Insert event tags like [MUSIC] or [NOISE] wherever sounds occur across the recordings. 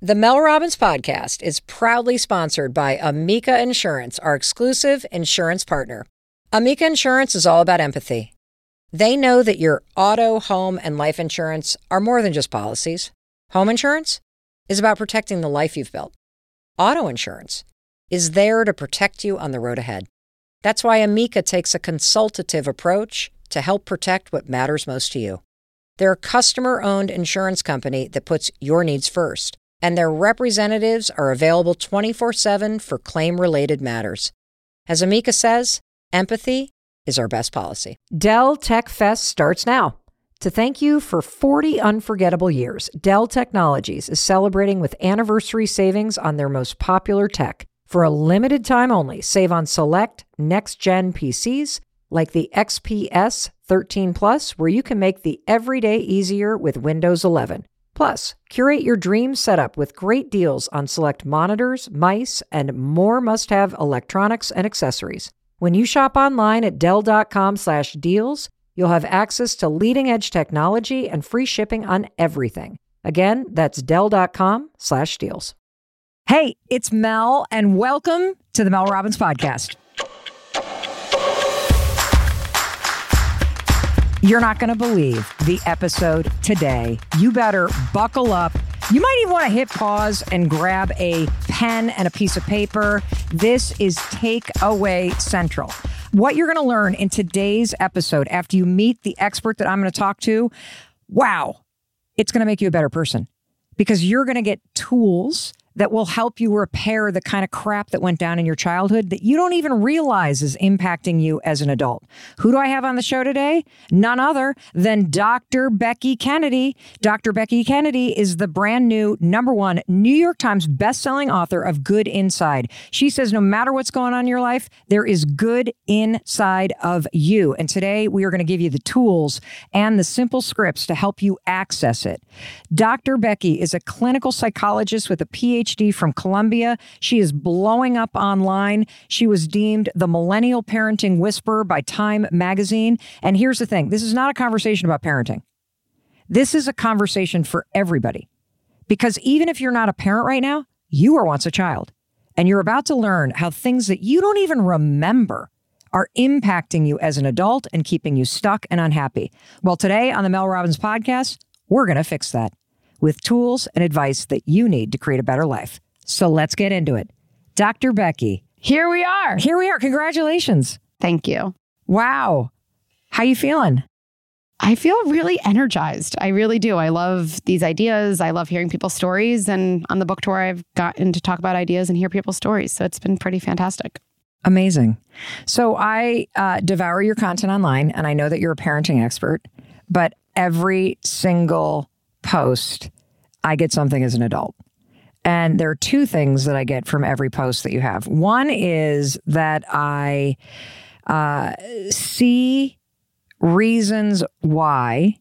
The Mel Robbins podcast is proudly sponsored by Amica Insurance, our exclusive insurance partner. Amica Insurance is all about empathy. They know that your auto, home, and life insurance are more than just policies. Home insurance is about protecting the life you've built. Auto insurance is there to protect you on the road ahead. That's why Amica takes a consultative approach to help protect what matters most to you. They're a customer owned insurance company that puts your needs first and their representatives are available 24 7 for claim related matters. As Amica says, empathy is our best policy. Dell Tech Fest starts now. To thank you for 40 unforgettable years, Dell Technologies is celebrating with anniversary savings on their most popular tech. For a limited time only, save on select next gen PCs like the XPS 13 Plus, where you can make the everyday easier with Windows 11. Plus, curate your dream setup with great deals on select monitors, mice, and more must-have electronics and accessories. When you shop online at dell.com/deals, you'll have access to leading-edge technology and free shipping on everything. Again, that's dell.com/deals. Hey, it's Mel and welcome to the Mel Robbins podcast. You're not going to believe the episode today. You better buckle up. You might even want to hit pause and grab a pen and a piece of paper. This is Takeaway Central. What you're going to learn in today's episode after you meet the expert that I'm going to talk to, wow, it's going to make you a better person because you're going to get tools that will help you repair the kind of crap that went down in your childhood that you don't even realize is impacting you as an adult. Who do I have on the show today? None other than Dr. Becky Kennedy. Dr. Becky Kennedy is the brand new number one New York Times bestselling author of Good Inside. She says no matter what's going on in your life, there is good inside of you. And today we are going to give you the tools and the simple scripts to help you access it. Dr. Becky is a clinical psychologist with a PhD PhD from Columbia. She is blowing up online. She was deemed the millennial parenting whisperer by Time magazine. And here's the thing this is not a conversation about parenting, this is a conversation for everybody. Because even if you're not a parent right now, you were once a child. And you're about to learn how things that you don't even remember are impacting you as an adult and keeping you stuck and unhappy. Well, today on the Mel Robbins podcast, we're going to fix that with tools and advice that you need to create a better life. So let's get into it. Dr. Becky. Here we are. Here we are. Congratulations. Thank you. Wow. How you feeling? I feel really energized. I really do. I love these ideas. I love hearing people's stories. And on the book tour, I've gotten to talk about ideas and hear people's stories. So it's been pretty fantastic. Amazing. So I uh, devour your content online, and I know that you're a parenting expert, but every single post, I get something as an adult. And there are two things that I get from every post that you have. One is that I uh, see reasons why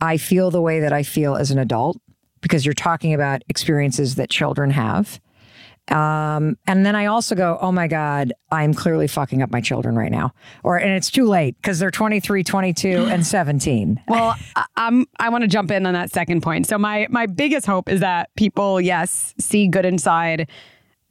I feel the way that I feel as an adult, because you're talking about experiences that children have. Um, and then I also go, oh my God, I'm clearly fucking up my children right now. Or, and it's too late because they're 23, 22, and [GASPS] 17. Well, I'm, I want to jump in on that second point. So my, my biggest hope is that people, yes, see good inside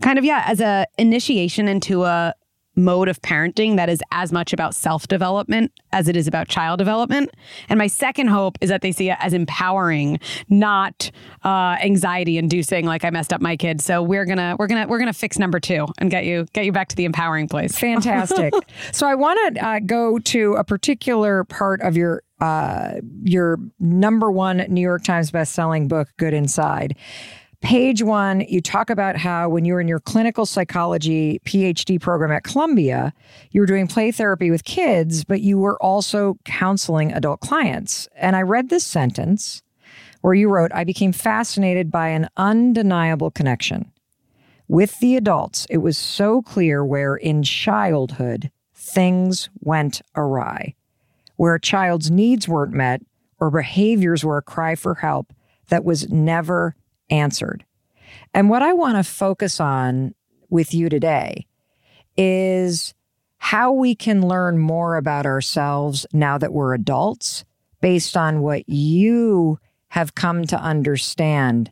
kind of, yeah, as a initiation into a, mode of parenting that is as much about self development as it is about child development. And my second hope is that they see it as empowering, not uh, anxiety inducing. Like I messed up my kids, so we're gonna we're gonna we're gonna fix number two and get you get you back to the empowering place. Fantastic. [LAUGHS] so I want to uh, go to a particular part of your uh, your number one New York Times best-selling book, Good Inside. Page one, you talk about how when you were in your clinical psychology PhD program at Columbia, you were doing play therapy with kids, but you were also counseling adult clients. And I read this sentence where you wrote, I became fascinated by an undeniable connection. With the adults, it was so clear where in childhood things went awry, where a child's needs weren't met or behaviors were a cry for help that was never answered. And what I want to focus on with you today is how we can learn more about ourselves now that we're adults based on what you have come to understand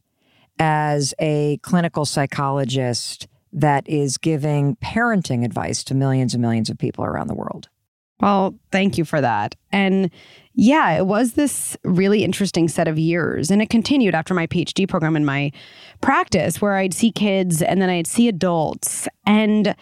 as a clinical psychologist that is giving parenting advice to millions and millions of people around the world. Well, thank you for that. And yeah, it was this really interesting set of years. And it continued after my PhD program in my practice, where I'd see kids and then I'd see adults. And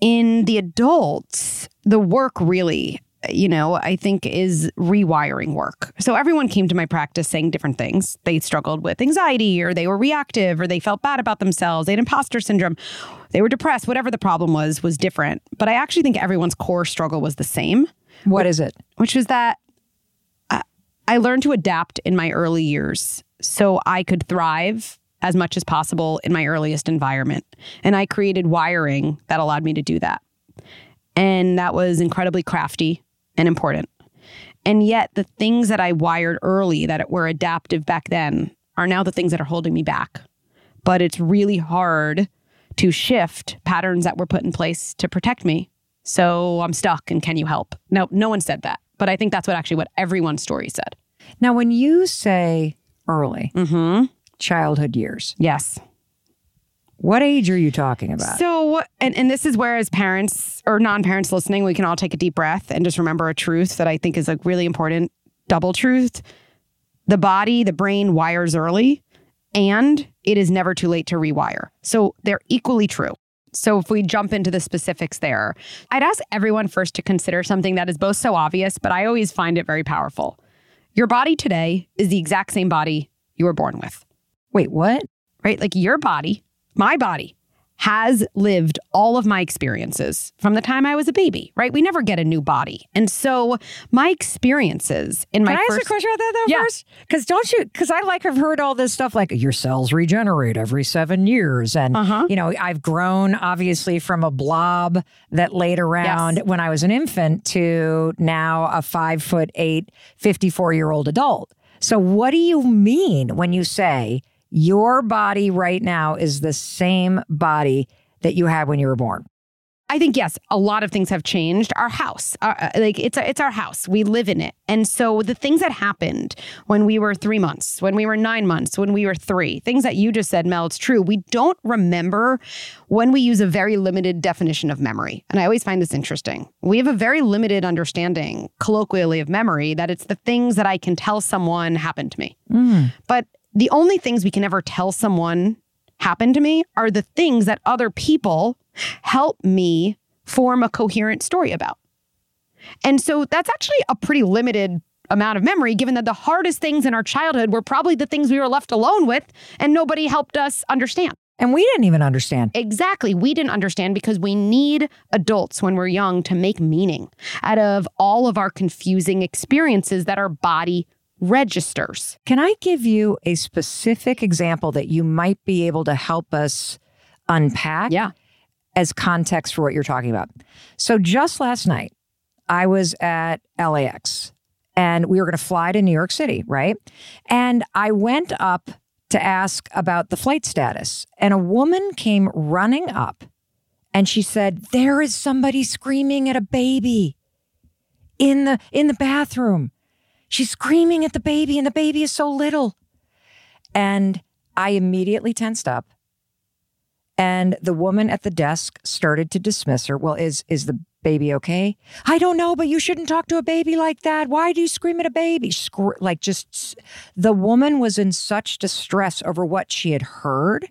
in the adults, the work really you know, I think is rewiring work. So everyone came to my practice saying different things. They struggled with anxiety or they were reactive or they felt bad about themselves. They had imposter syndrome. They were depressed. Whatever the problem was, was different. But I actually think everyone's core struggle was the same. What is it? Which was that I learned to adapt in my early years so I could thrive as much as possible in my earliest environment. And I created wiring that allowed me to do that. And that was incredibly crafty and important. And yet, the things that I wired early that were adaptive back then are now the things that are holding me back. But it's really hard to shift patterns that were put in place to protect me. So I'm stuck and can you help? No, no one said that. But I think that's what actually what everyone's story said. Now, when you say early, Mm-hmm. childhood years, Yes. what age are you talking about? So, and, and this is where, as parents or non parents listening, we can all take a deep breath and just remember a truth that I think is a really important double truth. The body, the brain wires early, and it is never too late to rewire. So, they're equally true. So, if we jump into the specifics there, I'd ask everyone first to consider something that is both so obvious, but I always find it very powerful. Your body today is the exact same body you were born with Wait, what? right? Like your body, my body, has lived all of my experiences from the time I was a baby, right? We never get a new body. And so my experiences in my Can I first ask a question about that though Yeah. first? Because don't you? Because I like have heard all this stuff like your cells regenerate every seven years, and Uh-huh. you know I've grown obviously from a blob that laid around Yes. when I was an infant to now a five foot eight, 54 year old adult. So what do you mean when you say your body right now is the same body that you had when you were born? I think yes, a lot of things have changed. Our house, uh, like it's it's our house. We live in it, and so the things that happened when we were three months, when we were nine months, when we were three, things that you just said, Mel, it's true. We don't remember when we use a very limited definition of memory, and I always find this interesting. We have a very limited understanding, colloquially, of memory. That it's the things that I can tell someone happened to me, but the only things we can ever tell someone happened to me are the things that other people help me form a coherent story about. And so that's actually a pretty limited amount of memory, given that the hardest things in our childhood were probably the things we were left alone with and nobody helped us understand. And we didn't even understand. Exactly. We didn't understand because we need adults when we're young to make meaning out of all of our confusing experiences that our body registers. Can I give you a specific example that you might be able to help us unpack? Yeah. as context for what you're talking about. So just last night, I was at LAX and we were going to fly to New York City, right? And I went up to ask about the flight status, and a woman came running up and she said, "There is somebody screaming at a baby in the in the bathroom. She's screaming at the baby and the baby is so little." And I immediately tensed up and the woman at the desk started to dismiss her. Well, is is the baby okay? I don't know, but you shouldn't talk to a baby like that. Why do you scream at a baby? Like just the woman was in such distress over what she had heard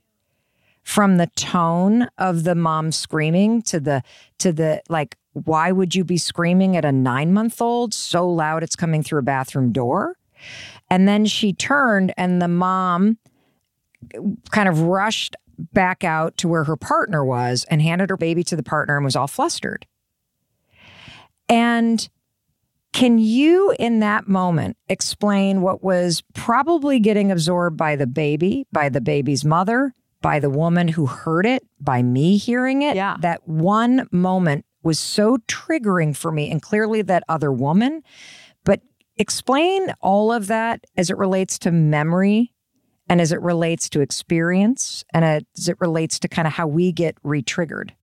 from the tone of the mom screaming to the to the like why would you be screaming at a 9-month-old so loud it's coming through a bathroom door? And then she turned and the mom uh, kind of rushed back out to where her partner was and handed her baby to the partner and was all flustered. And can you, in that moment, explain what was probably getting absorbed by the baby, by the baby's mother, by the woman who heard it, by me hearing it? Yeah. That one moment was so triggering for me, and clearly that other woman. But explain all of that as it relates to memory and as it relates to experience and as it relates to kind of how we get re triggered.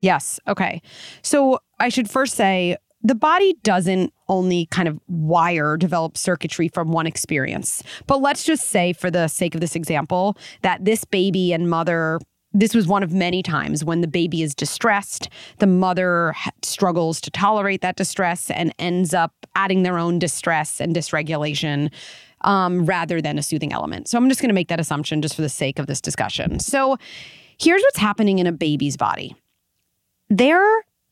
Yes. Okay. So I should first say the body doesn't only kind of wire develop circuitry from one experience. But let's just say, for the sake of this example, that this baby and mother this was one of many times when the baby is distressed, the mother struggles to tolerate that distress and ends up adding their own distress and dysregulation um, rather than a soothing element. So I'm just going to make that assumption just for the sake of this discussion. So here's what's happening in a baby's body their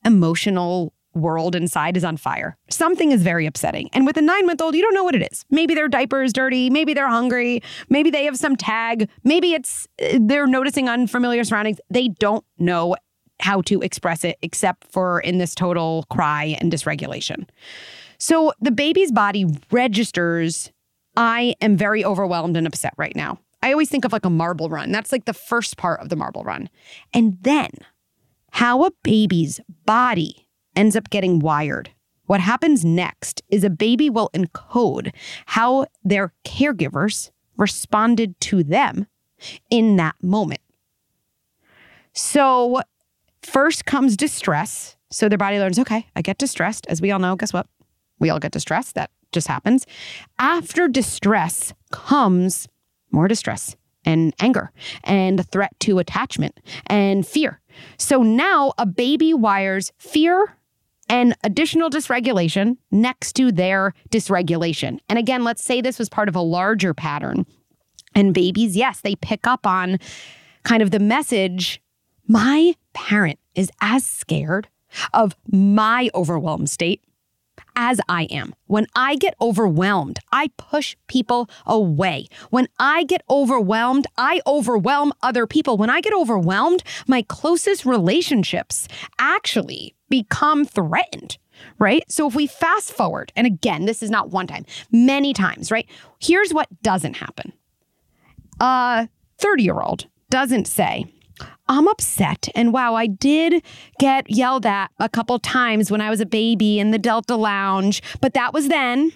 emotional world inside is on fire. Something is very upsetting. And with a nine month old, you don't know what it is. Maybe their diaper is dirty. Maybe they're hungry. Maybe they have some tag. Maybe it's uh, they're noticing unfamiliar surroundings. They don't know how to express it except for in this total cry and dysregulation. So the baby's body registers I am very overwhelmed and upset right now. I always think of like a marble run. That's like the first part of the marble run. And then how a baby's body ends up getting wired. What happens next is a baby will encode how their caregivers responded to them in that moment. So, first comes distress. So, their body learns, okay, I get distressed. As we all know, guess what? We all get distressed. That just happens. After distress comes more distress and anger and threat to attachment and fear. So now a baby wires fear and additional dysregulation next to their dysregulation. And again, let's say this was part of a larger pattern. And babies, yes, they pick up on kind of the message my parent is as scared of my overwhelmed state as I am. When I get overwhelmed, I push people away. When I get overwhelmed, I overwhelm other people. When I get overwhelmed, my closest relationships actually become threatened right? So if we fast forward, and again, this is not one time, many times, right? Here's what doesn't happen. A 30 year old doesn't say, I'm upset. And wow, I did get yelled at a couple times when I was a baby in the Delta Lounge, but that was then.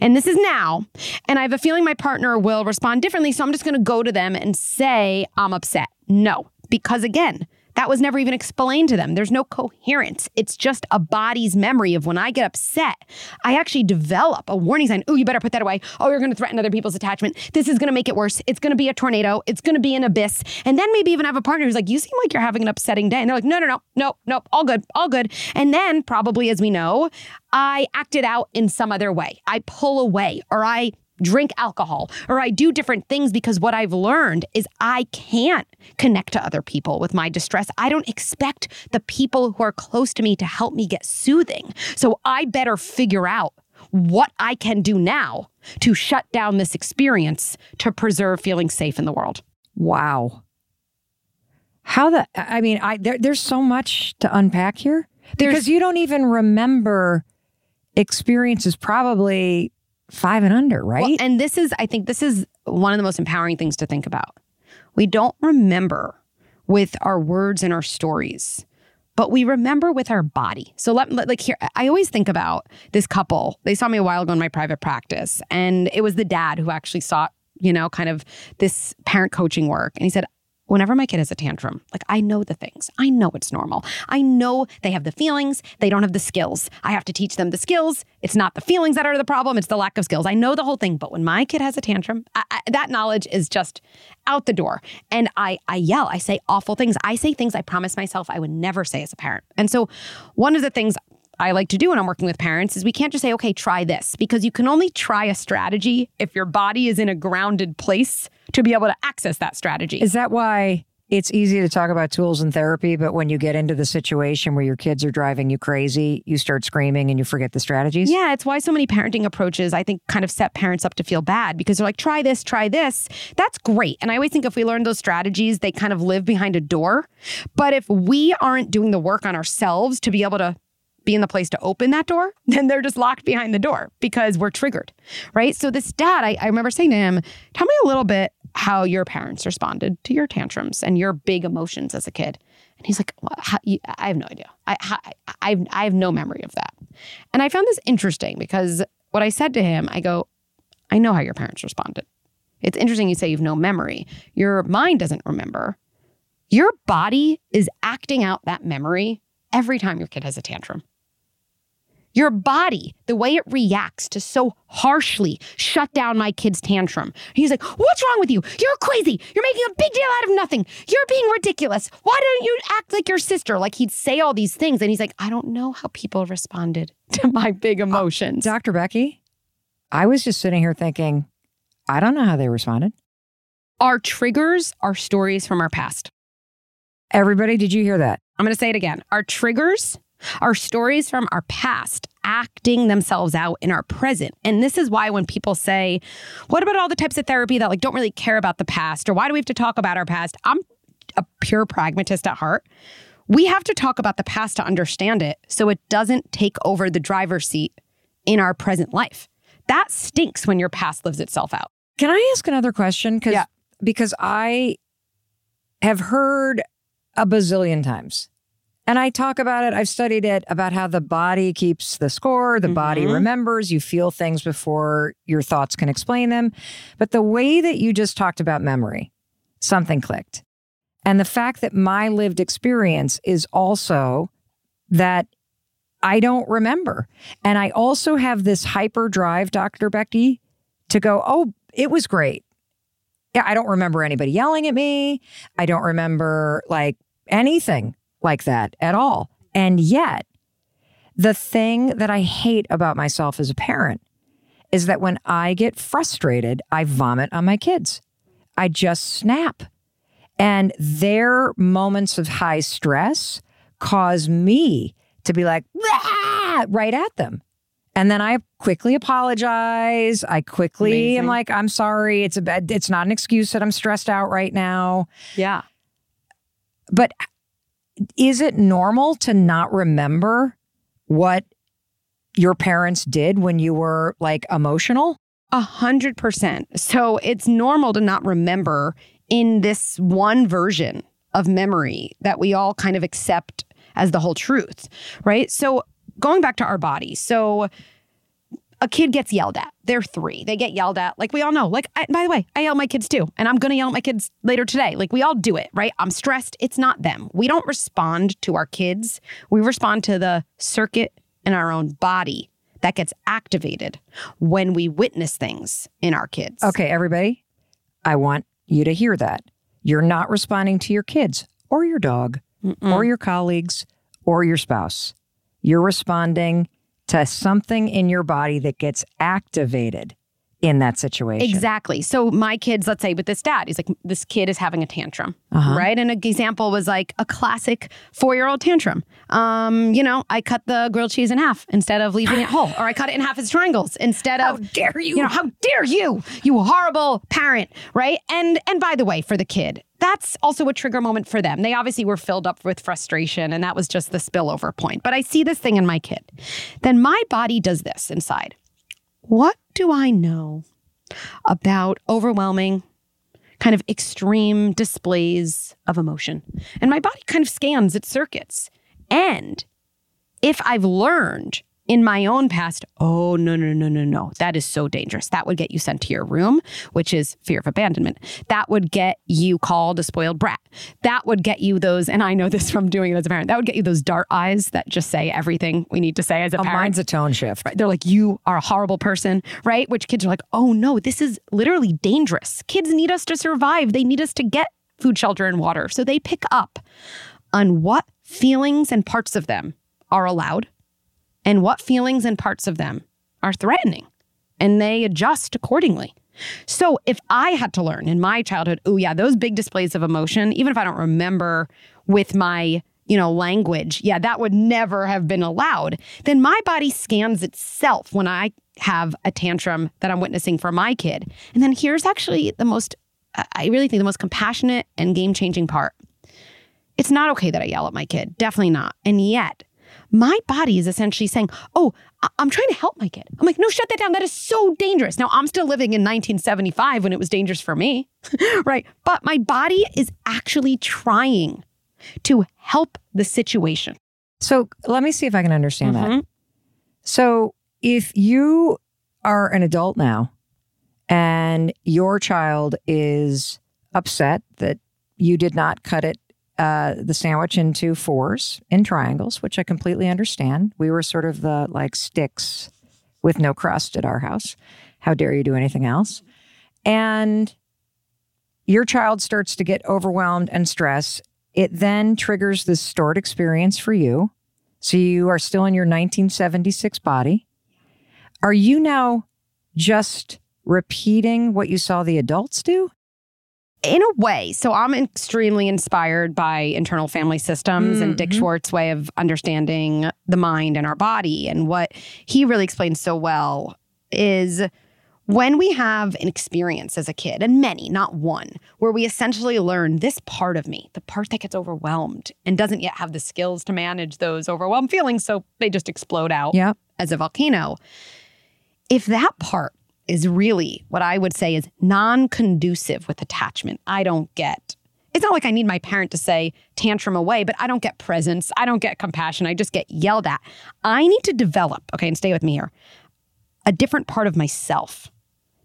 And this is now. And I have a feeling my partner will respond differently. So I'm just going to go to them and say, I'm upset. No, because again, that was never even explained to them. There's no coherence. It's just a body's memory of when I get upset, I actually develop a warning sign. Oh, you better put that away. Oh, you're going to threaten other people's attachment. This is going to make it worse. It's going to be a tornado. It's going to be an abyss. And then maybe even have a partner who's like, you seem like you're having an upsetting day. And they're like, no, no, no, no, no, all good, all good. And then probably, as we know, I act it out in some other way. I pull away or I drink alcohol or I do different things because what I've learned is I can't connect to other people with my distress. I don't expect the people who are close to me to help me get soothing. So I better figure out what I can do now to shut down this experience to preserve feeling safe in the world. Wow. How the I mean, I there, there's so much to unpack here because there's, you don't even remember experiences probably five and under, right? Well, and this is, I think, this is one of the most empowering things to think about. We don't remember with our words and our stories, but we remember with our body. So, let, like here, I always think about this couple. They saw me a while ago in my private practice, and it was the dad who actually sought, you know, kind of this parent coaching work. And he said, whenever my kid has a tantrum, like I know the things. I know it's normal. I know they have the feelings, they don't have the skills. I have to teach them the skills. It's not the feelings that are the problem, it's the lack of skills. I know the whole thing, but when my kid has a tantrum, I, I, that knowledge is just out the door. And I I yell, I say awful things. I say things I promise myself I would never say as a parent. And so one of the things I like to do when I'm working with parents is we can't just say, okay, try this, because you can only try a strategy if your body is in a grounded place to be able to access that strategy. Is that why it's easy to talk about tools and therapy, but when you get into the situation where your kids are driving you crazy, you start screaming and you forget the strategies? Yeah, it's why so many parenting approaches, I think, kind of set parents up to feel bad because they're like, try this, try this. That's great. And I always think if we learn those strategies, they kind of live behind a door. But if we aren't doing the work on ourselves to be able to be in the place to open that door, [LAUGHS] then they're just locked behind the door because we're triggered, right? So this dad, I, I remember saying to him, tell me a little bit how your parents responded to your tantrums and your big emotions as a kid. And he's like, well, how, you, I have no idea. I, I, I, I have no memory of that. And I found this interesting because what I said to him, I go, I know how your parents responded. It's interesting you say you've no memory. Your mind doesn't remember. Your body is acting out that memory every time your kid has a tantrum. Your body, the way it reacts to so harshly shut down my kid's tantrum. He's like, What's wrong with you? You're crazy. You're making a big deal out of nothing. You're being ridiculous. Why don't you act like your sister? Like he'd say all these things. And he's like, I don't know how people responded [LAUGHS] to my big uh, emotions. Dr. Becky, I was just sitting here thinking, I don't know how they responded. Our triggers are stories from our past. Everybody, did you hear that? I'm going to say it again. Our triggers are stories from our past acting themselves out in our present. And this is why when people say, What about all the types of therapy that like don't really care about the past? Or why do we have to talk about our past? I'm a pure pragmatist at heart. We have to talk about the past to understand it so it doesn't take over the driver's seat in our present life. That stinks when your past lives itself out. Can I ask another question? Because Yeah. because I have heard a bazillion times. And I talk about it, I've studied it about how the body keeps the score, the body Mhm. remembers, you feel things before your thoughts can explain them. But the way that you just talked about memory, something clicked. And the fact that my lived experience is also that I don't remember. And I also have this hyper drive, Dr. Becky, to go, oh, it was great. Yeah, I don't remember anybody yelling at me. I don't remember like anything like that at all. And yet, the thing that I hate about myself as a parent is that when I get frustrated, I vomit on my kids. I just snap. And their moments of high stress cause me to be like, right at them. And then I quickly apologize. I quickly am like, I'm sorry. It's a bad, it's not an excuse that I'm stressed out right now. Yeah. But is it normal to not remember what your parents did when you were like emotional? A hundred percent. So it's normal to not remember in this one version of memory that we all kind of accept as the whole truth, right? So going back to our bodies. So a kid gets yelled at. They're three. They get yelled at. Like we all know. Like, I, by the way, I yell at my kids too. And I'm going to yell at my kids later today. Like we all do it, right? I'm stressed. It's not them. We don't respond to our kids. We respond to the circuit in our own body that gets activated when we witness things in our kids. Okay, everybody, I want you to hear that. You're not responding to your kids or your dog or your colleagues or your spouse. You're responding to something in your body that gets activated in that situation. Exactly. So my kids, let's say with this dad, he's like, this kid is having a tantrum, Uh-huh. right? And an example was like a classic four-year-old tantrum. Um, you know, I cut the grilled cheese in half instead of leaving it [GASPS] whole, or I cut it in half as triangles instead of. How dare you? you know, how dare you, you horrible parent, right? And and by the way, for the kid, that's also a trigger moment for them. They obviously were filled up with frustration, and that was just the spillover point. But I see this thing in my kid. Then my body does this inside. What do I know about overwhelming, kind of extreme displays of emotion? And my body kind of scans its circuits. And if I've learned in my own past, oh, no, no, no, no, no, that is so dangerous. That would get you sent to your room, which is fear of abandonment. That would get you called a spoiled brat. That would get you those, and I know this from doing it as a parent, that would get you those dart eyes that just say everything we need to say as a Oh, parent. mine's a tone shift. Right. They're like, you are a horrible person, right? Which kids are like, oh no, this is literally dangerous. Kids need us to survive. They need us to get food, shelter, and water. So they pick up on what feelings and parts of them are allowed and what feelings and parts of them are threatening. And they adjust accordingly. So if I had to learn in my childhood, oh yeah, those big displays of emotion, even if I don't remember with my, you know, language, yeah, that would never have been allowed. Then my body scans itself when I have a tantrum that I'm witnessing for my kid. And then here's actually the most I- really think the most compassionate and game-changing part. It's not okay that I yell at my kid. Definitely not. And yet, my body is essentially saying, Oh, I- I'm trying to help my kid. I'm like, No, shut that down. That is so dangerous. Now, I'm still living in 1975 when it was dangerous for me, [LAUGHS] right? But my body is actually trying to help the situation. So let me see if I can understand that. Mhm. So if you are an adult now and your child is upset that you did not cut it uh, the sandwich into fours in triangles, which I completely understand. We were sort of the like sticks with no crust at our house. How dare you do anything else? And your child starts to get overwhelmed and stressed. It then triggers this stored experience for you. So you are still in your 1976 body. Are you now just repeating what you saw the adults do? In a way. So I'm extremely inspired by internal family systems mm-hmm. and Dick mm-hmm. Schwartz's way of understanding the mind and our body. And what he really explains so well is when we have an experience as a kid, and many, not one, where we essentially learn this part of me, the part that gets overwhelmed and doesn't yet have the skills to manage those overwhelmed feelings, so they just explode out yep. as a volcano. If that part is really what I would say is non conducive with attachment. I don't get. It's not like I need my parent to say tantrum away, but I don't get presence. I don't get compassion. I just get yelled at. I need to develop, okay, and stay with me here, a different part of myself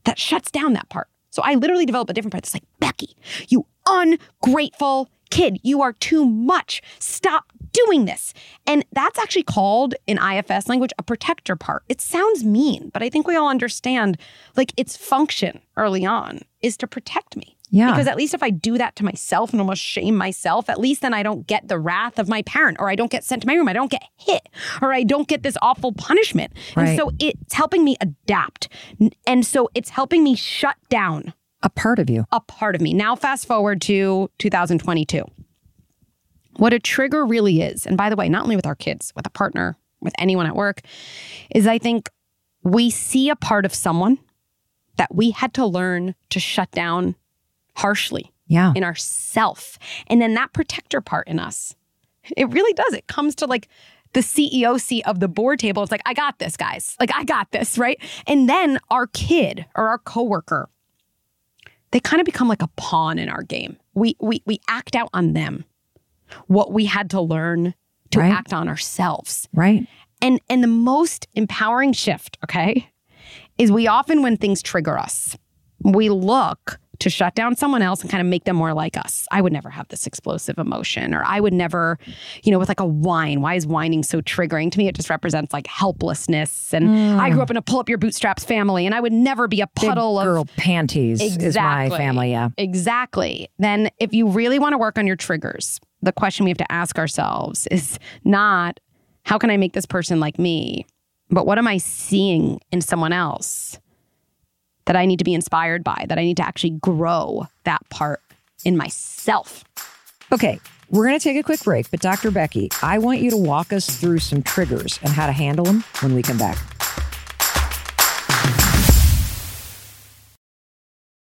that shuts down that part. So I literally develop a different part that's like, Becky, you ungrateful kid, you are too much. Stop doing this. And that's actually called in IFS language a protector part. It sounds mean, but I think we all understand like its function early on is to protect me. Yeah. Because at least if I do that to myself and almost shame myself, at least then I don't get the wrath of my parent or I don't get sent to my room. I don't get hit or I don't get this awful punishment. Right. And so it's helping me adapt. And so it's helping me shut down a part of you. A part of me. Now, fast forward to 2022. What a trigger really is, and by the way, not only with our kids, with a partner, with anyone at work, is I think we see a part of someone that we had to learn to shut down harshly yeah. in ourself. And then that protector part in us, it really does. It comes to like the CEO seat of the board table. It's like, I got this, guys. Like, I got this, right? And then our kid or our coworker, they kind of become like a pawn in our game. We we we act out on them what we had to learn to right. act on ourselves. Right. And and the most empowering shift, okay, is we often when things trigger us, we look to shut down someone else and kind of make them more like us. I would never have this explosive emotion, or I would never, you know, with like a whine. Why is whining so triggering? To me, it just represents like helplessness. And mm. I grew up in a pull up your bootstraps family, and I would never be a puddle Big of girl panties. Exactly. Is my family, yeah. Exactly. Then, if you really want to work on your triggers, the question we have to ask ourselves is not how can I make this person like me, but what am I seeing in someone else that I need to be inspired by, that I need to actually grow that part in myself? Okay, we're going to take a quick break, but Dr. Becky, I want you to walk us through some triggers and how to handle them when we come back.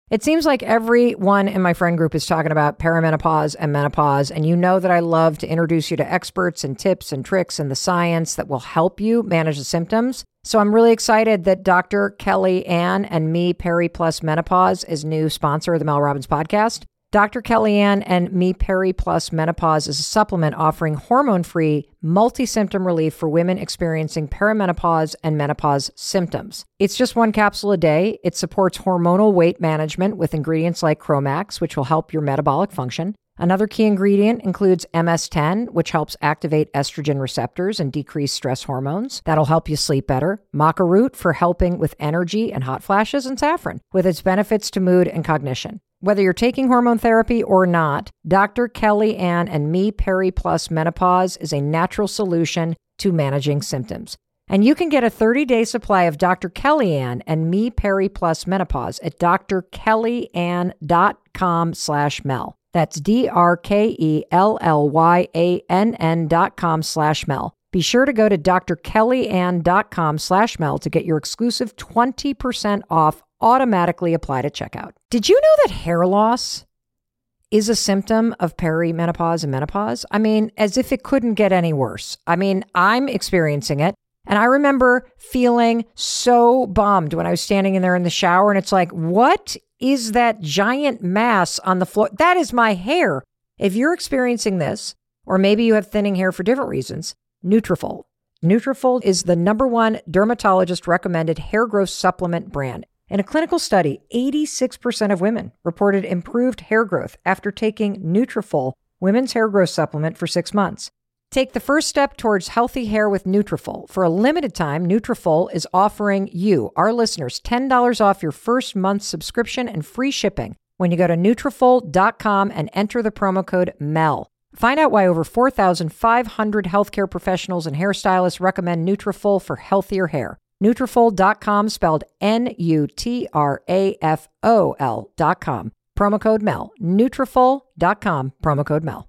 It seems like everyone in my friend group is talking about perimenopause and menopause. And you know that I love to introduce you to experts and tips and tricks and the science that will help you manage the symptoms. So I'm really excited that Dr. Kellyann and Me Perry Plus Menopause is new sponsor of the Mel Robbins podcast. Dr. Kellyann and Me Perry Plus Menopause is a supplement offering hormone free, multi symptom relief for women experiencing perimenopause and menopause symptoms. It's just one capsule a day. It supports hormonal weight management with ingredients like Chromax, which will help your metabolic function. Another key ingredient includes MS10, which helps activate estrogen receptors and decrease stress hormones. That'll help you sleep better. Maca root for helping with energy and hot flashes, and saffron with its benefits to mood and cognition. Whether you're taking hormone therapy or not, Dr. Kellyann and Me Perry Plus Menopause is a natural solution to managing symptoms. And you can get a 30-day supply of Dr. Kellyann and Me Perry Plus Menopause at drkellyann.com slash Mel. That's D-R-K-E-L-L-Y-A-N-N dot com slash Mel. Be sure to go to drkellyann.com slash Mel to get your exclusive 20% off automatically applied at checkout. Did you know that hair loss is a symptom of perimenopause and menopause? I mean, as if it couldn't get any worse. I mean, I'm experiencing it. And I remember feeling so bummed when I was standing in there in the shower and it's like, what is that giant mass on the floor? That is my hair. If you're experiencing this, or maybe you have thinning hair for different reasons, Nutrafol. Nutrafol is the number one dermatologist recommended hair growth supplement brand. In a clinical study, 86% of women reported improved hair growth after taking Nutrafol women's hair growth supplement for six months. Take the first step towards healthy hair with Nutrafol. For a limited time, Nutrafol is offering you, our listeners, $10 off your first month subscription and free shipping when you go to Nutrafol.com and enter the promo code MEL. Find out why over 4,500 healthcare professionals and hairstylists recommend Nutrafol for healthier hair. Nutrafol.com spelled N-U-T-R-A-F-O-L.com. Promo code MEL. Nutrafol.com. Promo code MEL.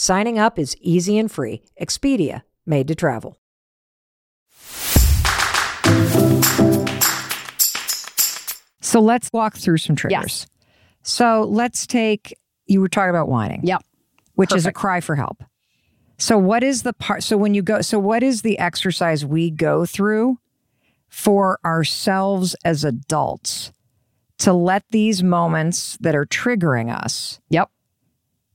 Signing up is easy and free. Expedia, made to travel. So let's walk through some triggers. Yes. So let's take, you were talking about whining. Yep. Which is a cry for help. So what is the part, so when you go, so what is the exercise we go through for ourselves as adults to let these moments that are triggering us Yep.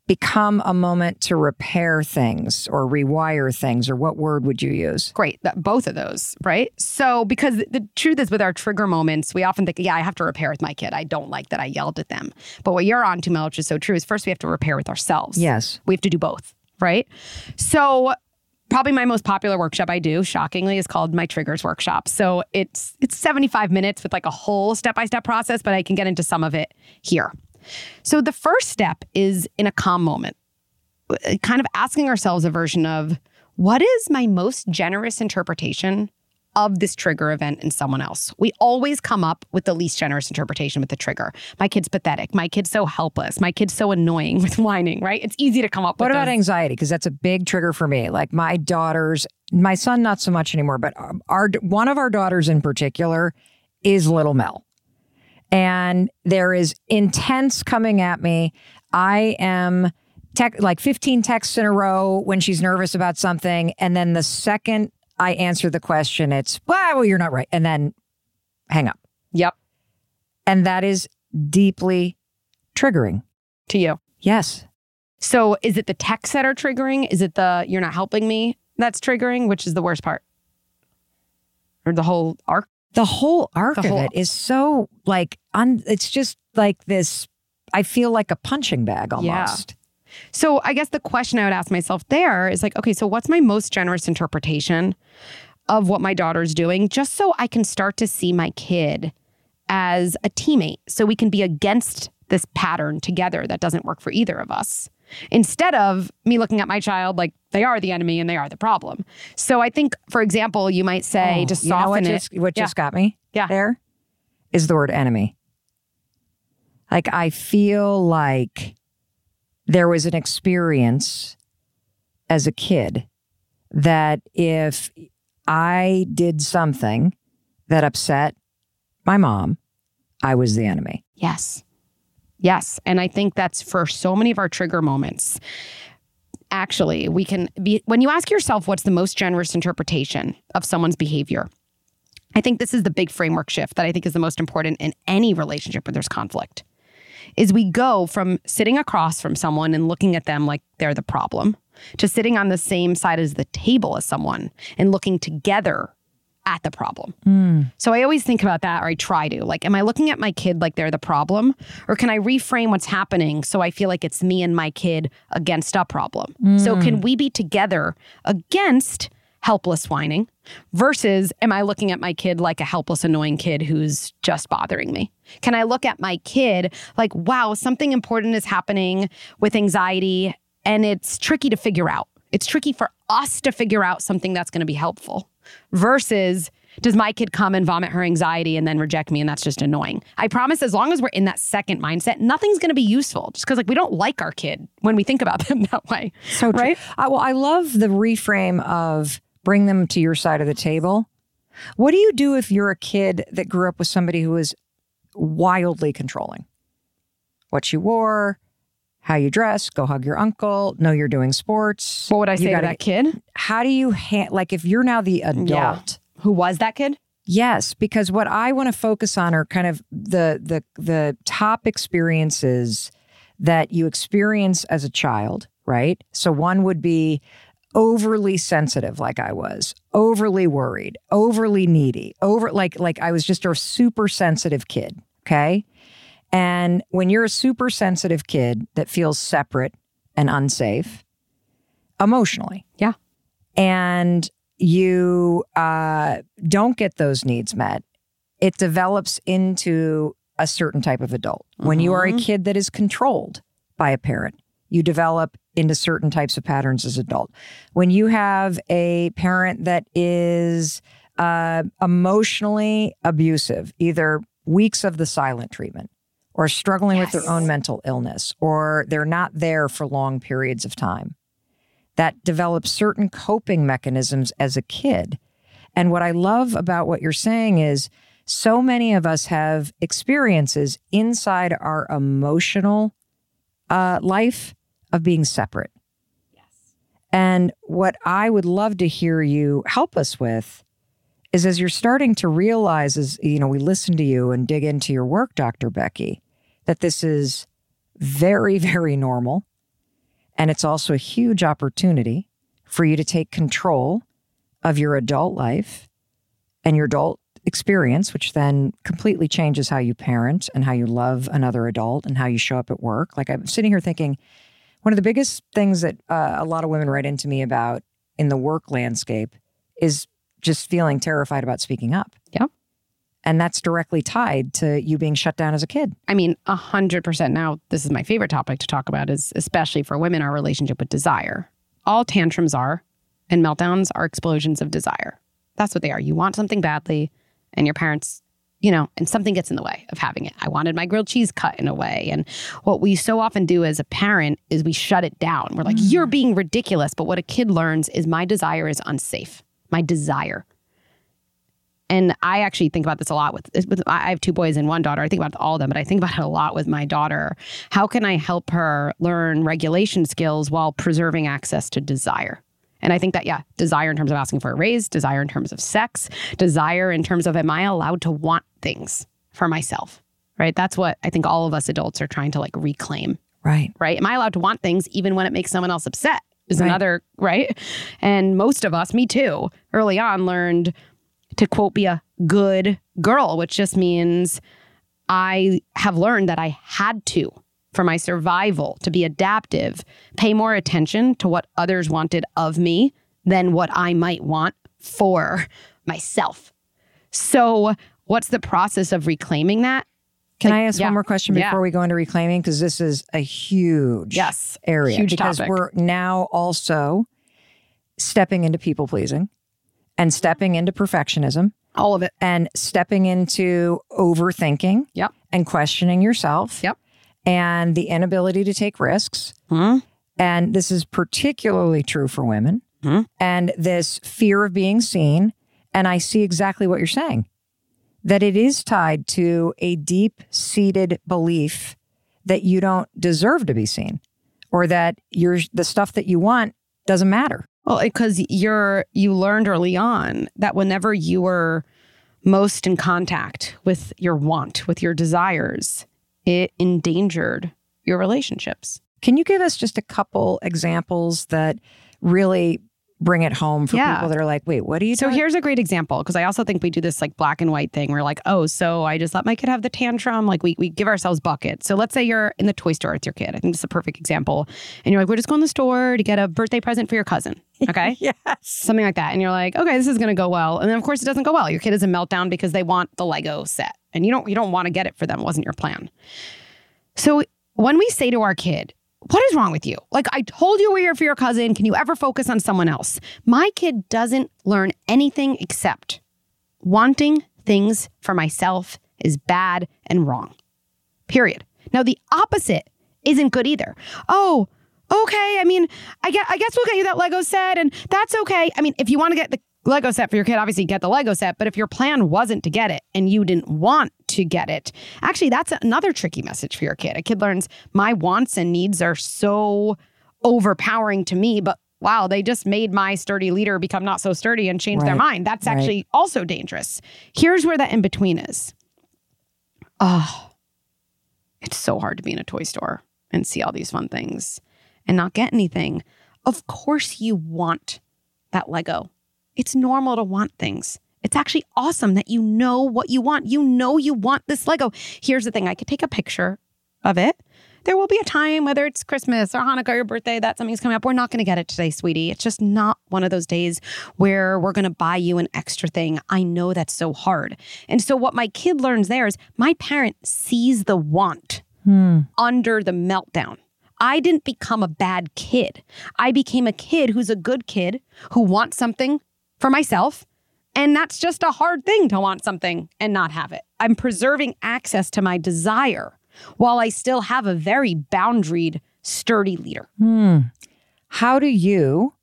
Become a moment to repair things or rewire things or what word would you use? Great. That, both of those, right? So, because the, truth is, with our trigger moments, we often think, yeah, I have to repair with my kid. I don't like that I yelled at them. But what you're on to, Mel, which is so true, is first we have to repair with ourselves. Yes. We have to do both, right? So, probably my most popular workshop I do, shockingly, is called my triggers workshop. So it's it's 75 minutes with like a whole step-by-step process, but I can get into some of it here. So the first step is in a calm moment, uh, kind of asking ourselves a version of what is my most generous interpretation of this trigger event in someone else. We always come up with the least generous interpretation with the trigger. My kid's pathetic. My kid's so helpless. My kid's so annoying [LAUGHS] with whining, right? It's easy to come up What with What about those. anxiety? Because that's a big trigger for me. Like my daughters, my son, not so much anymore, but um, our one of our daughters in particular is little Mel. And there is intense coming at me. I am tech, like 15 texts in a row when she's nervous about something. And then the second I answer the question, it's, well, well, you're not right. And then hang up. Yep, And that is deeply triggering. to you. Yes. So is it the texts that are triggering? Is it the you're not helping me that's triggering? Which is the worst part? Or the whole arc? the whole arc The of whole- it is so like un, it's just like this i feel like a punching bag almost So I guess the question I would ask myself there is like, okay, so what's my most generous interpretation of what my daughter's doing, just so I can start to see my kid as a teammate, so we can be against this pattern together that doesn't work for either of us. Instead of me looking at my child like they are the enemy and they are the problem. So I think, for example, you might say Oh, to you know soften what it. just, what Yeah. just got me Yeah. there is the word enemy like i feel like there was an experience as a kid that if i did something that upset my mom i was the enemy Yes. Yes. And I think that's for so many of our trigger moments. Actually, we can be, when you ask yourself what's the most generous interpretation of someone's behavior, I think this is the big framework shift that I think is the most important in any relationship where there's conflict. Is we go from sitting across from someone and looking at them like they're the problem to sitting on the same side as the table as someone and looking together at the problem. So I always think about that, or I try to. Like, am I looking at my kid like they're the problem? Or can I reframe what's happening so I feel like it's me and my kid against a problem? So can we be together against helpless whining versus am I looking at my kid like a helpless, annoying kid who's just bothering me? Can I look at my kid like, wow, something important is happening with anxiety and it's tricky to figure out? It's tricky for us to figure out something that's going to be helpful versus does my kid come and vomit her anxiety and then reject me and that's just annoying i promise as long as we're in that second mindset nothing's going to be useful just because like we don't like our kid when we think about [LAUGHS] them that way So. Right? Uh, well, I love the reframe of bring them to your side of the table. What do you do if you're a kid that grew up with somebody who was wildly controlling? What you wore, how you dress, go hug your uncle, know you're doing sports. What would I say to gotta- that kid? How do you ha- like if you're now the adult? Who was that kid? Yes, because what I want to focus on are kind of the the the top experiences that you experience as a child, right? So one would be overly sensitive like I was, overly worried, overly needy, over like like I was just a super sensitive kid, okay? And when you're a super sensitive kid that feels separate and unsafe emotionally, Yeah. and you uh, don't get those needs met, it develops into a certain type of adult. When you are a kid that is controlled by a parent, you develop into certain types of patterns as adult. When you have a parent that is uh, emotionally abusive, either weeks of the silent treatment or struggling with their own mental illness, or they're not there for long periods of time that develops certain coping mechanisms as a kid. And what I love about what you're saying is so many of us have experiences inside our emotional uh, life of being separate. Yes. And what I would love to hear you help us with is as you're starting to realize, as you know, we listen to you and dig into your work, Dr. Becky, that this is very, [LAUGHS] very normal. And it's also a huge opportunity for you to take control of your adult life and your adult experience, which then completely changes how you parent and how you love another adult and how you show up at work. Like I'm sitting here thinking, one of the biggest things that uh, a lot of women write into me about in the work landscape is just feeling terrified about speaking up. Yeah. And that's directly tied to you being shut down as a kid. I mean, a hundred percent. Now, this is my favorite topic to talk about is especially for women, our relationship with desire. All tantrums are, and meltdowns are explosions of desire. That's what they are. You want something badly, and your parents, you know, and something gets in the way of having it. I wanted my grilled cheese cut in a way. And what we so often do as a parent is we shut it down. We're like, you're being ridiculous. But what a kid learns is my desire is unsafe. My desire. And I actually think about this a lot with, with I have two boys and one daughter. I think about all of them, but I think about it a lot with my daughter. How can I help her learn regulation skills while preserving access to desire? And I think that, yeah, desire in terms of asking for a raise, desire in terms of sex, desire in terms of am I allowed to want things for myself? Right? That's what I think all of us adults are trying to like reclaim Right. right? Am I allowed to want things even when it makes someone else upset? Is Right. another, right? And most of us, me too, early on learned to quote, be a good girl, which just means I have learned that I had to, for my survival, to be adaptive, pay more attention to what others wanted of me than what I might want for myself. So, what's the process of reclaiming that? Can Like, I ask yeah. one more question Yeah. before we go into reclaiming? Because this is a huge Yes, area. huge because topic. we're now also stepping into people pleasing and stepping into perfectionism All of it. and stepping into overthinking Yep. and questioning yourself. Yep. And the inability to take risks. Hmm? And this is particularly true for women. Hmm? And this fear of being seen. And I see exactly what you're saying that it is tied to a deep seated belief that you don't deserve to be seen or that you're, the stuff that you want doesn't matter. Well, because you're you learned early on that whenever you were most in contact with your want, with your desires, it endangered your relationships. Can you give us just a couple examples that really bring it home for Yeah. people that are like, wait, what are you So doing? here's a great example because I also think we do this like black and white thing. We're like, oh, so I just let my kid have the tantrum. Like we we give ourselves buckets. So let's say you're in the toy store with your kid. I think this is a perfect example. And you're like, we're just going to the store to get a birthday present for your cousin. Okay. [LAUGHS] yes. something like that. And you're like, okay, this is going to go well. And then of course it doesn't go well. Your kid is a meltdown because they want the Lego set and you don't, you don't want to get it for them. It wasn't your plan. So when we say to our kid, what is wrong with you? Like I told you we're here for your cousin. Can you ever focus on someone else? My kid doesn't learn anything except wanting things for myself is bad and wrong. Period. Now the opposite isn't good either. Oh, okay. I mean, I get I guess we'll get you that Lego set and that's okay. I mean, if you want to get the Lego set for your kid, obviously get the Lego set, but if your plan wasn't to get it and you didn't want to get it. Actually, that's another tricky message for your kid. A kid learns my wants and needs are so overpowering to me, but wow, they just made my sturdy leader become not so sturdy and change their mind. That's Right. actually also dangerous. Here's where the in between is. Oh, it's so hard to be in a toy store and see all these fun things and not get anything. Of course, you want that Lego. It's normal to want things. It's actually awesome that you know what you want. You know you want this Lego. Here's the thing I could take a picture of it. There will be a time, whether it's Christmas or Hanukkah or your birthday, that something's coming up. We're not going to get it today, sweetie. It's just not one of those days where we're going to buy you an extra thing. I know that's so hard. And so, what my kid learns there is my parent sees the want hmm. under the meltdown. I didn't become a bad kid. I became a kid who's a good kid who wants something for myself. And that's just a hard thing to want something and not have it. I'm preserving access to my desire while I still have a very boundaried, sturdy leader. Hmm. How do you,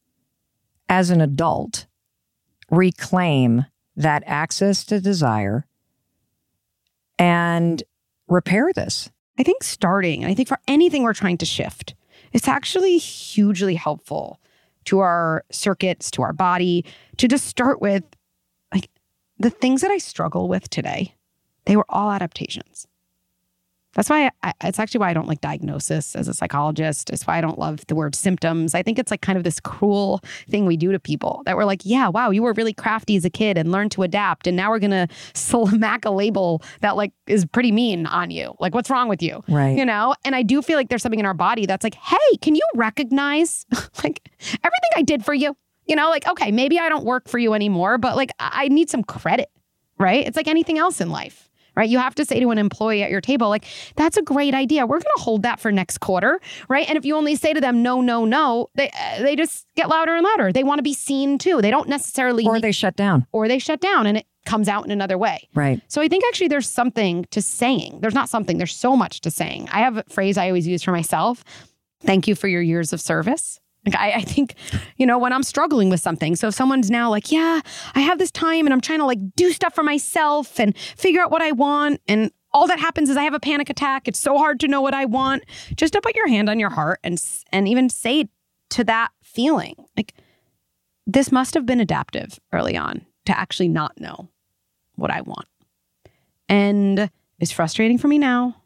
as an adult, reclaim that access to desire and repair this? I think starting, and I think for anything we're trying to shift, it's actually hugely helpful to our circuits, to our body, to just start with the things that I struggle with today, they were all adaptations. That's why I, it's actually why I don't like diagnosis as a psychologist. It's why I don't love the word symptoms. I think it's like kind of this cruel thing we do to people that we're like, yeah, wow, you were really crafty as a kid and learned to adapt. And now we're going to smack a label that like is pretty mean on you. Like, what's wrong with you? Right. You know? And I do feel like there's something in our body that's like, hey, can you recognize [LAUGHS] like everything I did for you? You know, like, okay, maybe I don't work for you anymore, but like I need some credit, right? It's like anything else in life right? You have to say to an employee at your table, like, that's a great idea. We're going to hold that for next quarter, right? And if you only say to them, no, no, no, they, uh, they just get louder and louder. They want to be seen too. They don't necessarily, Or need- they shut down. or they shut down and it comes out in another way. Right. So I think actually there's something to saying. There's not something, there's so much to saying. I have a phrase I always use for myself thank you for your years of service. Like I, I think, you know, when I'm struggling with something. So if someone's now like, yeah, I have this time and I'm trying to like do stuff for myself and figure out what I want. And all that happens is I have a panic attack. It's so hard to know what I want. Just to put your hand on your heart and and even say to that feeling, like, this must have been adaptive early on to actually not know what I want. And it's frustrating for me now.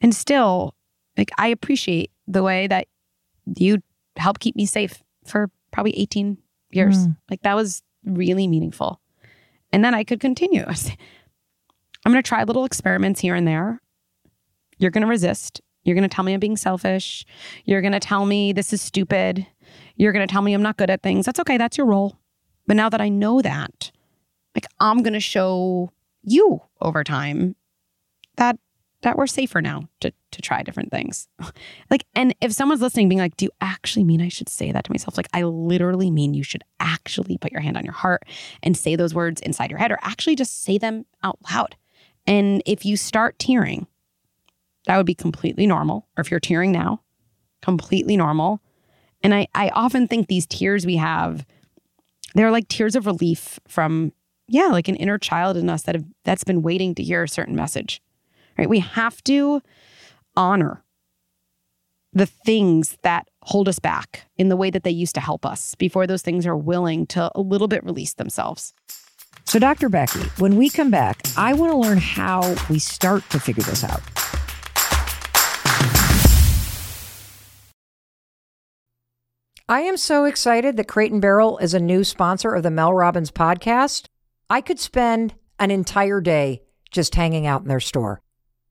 And still, like I appreciate the way that you helped keep me safe for probably 18 years. Mm. Like that was really meaningful. And then I could continue. [LAUGHS] I'm going to try little experiments here and there. You're going to resist. You're going to tell me I'm being selfish. You're going to tell me this is stupid. You're going to tell me I'm not good at things. That's okay. That's your role. But now that I know that, like I'm going to show you over time that that we're safer now to to try different things. [LAUGHS] like and if someone's listening being like, "Do you actually mean I should say that to myself?" Like I literally mean you should actually put your hand on your heart and say those words inside your head or actually just say them out loud. And if you start tearing, that would be completely normal. Or if you're tearing now, completely normal. And I I often think these tears we have they're like tears of relief from yeah, like an inner child in us that have that's been waiting to hear a certain message. Right? We have to honor the things that hold us back in the way that they used to help us before those things are willing to a little bit release themselves. So, Dr. Becky, when we come back, I want to learn how we start to figure this out. I am so excited that Crate and Barrel is a new sponsor of the Mel Robbins podcast. I could spend an entire day just hanging out in their store.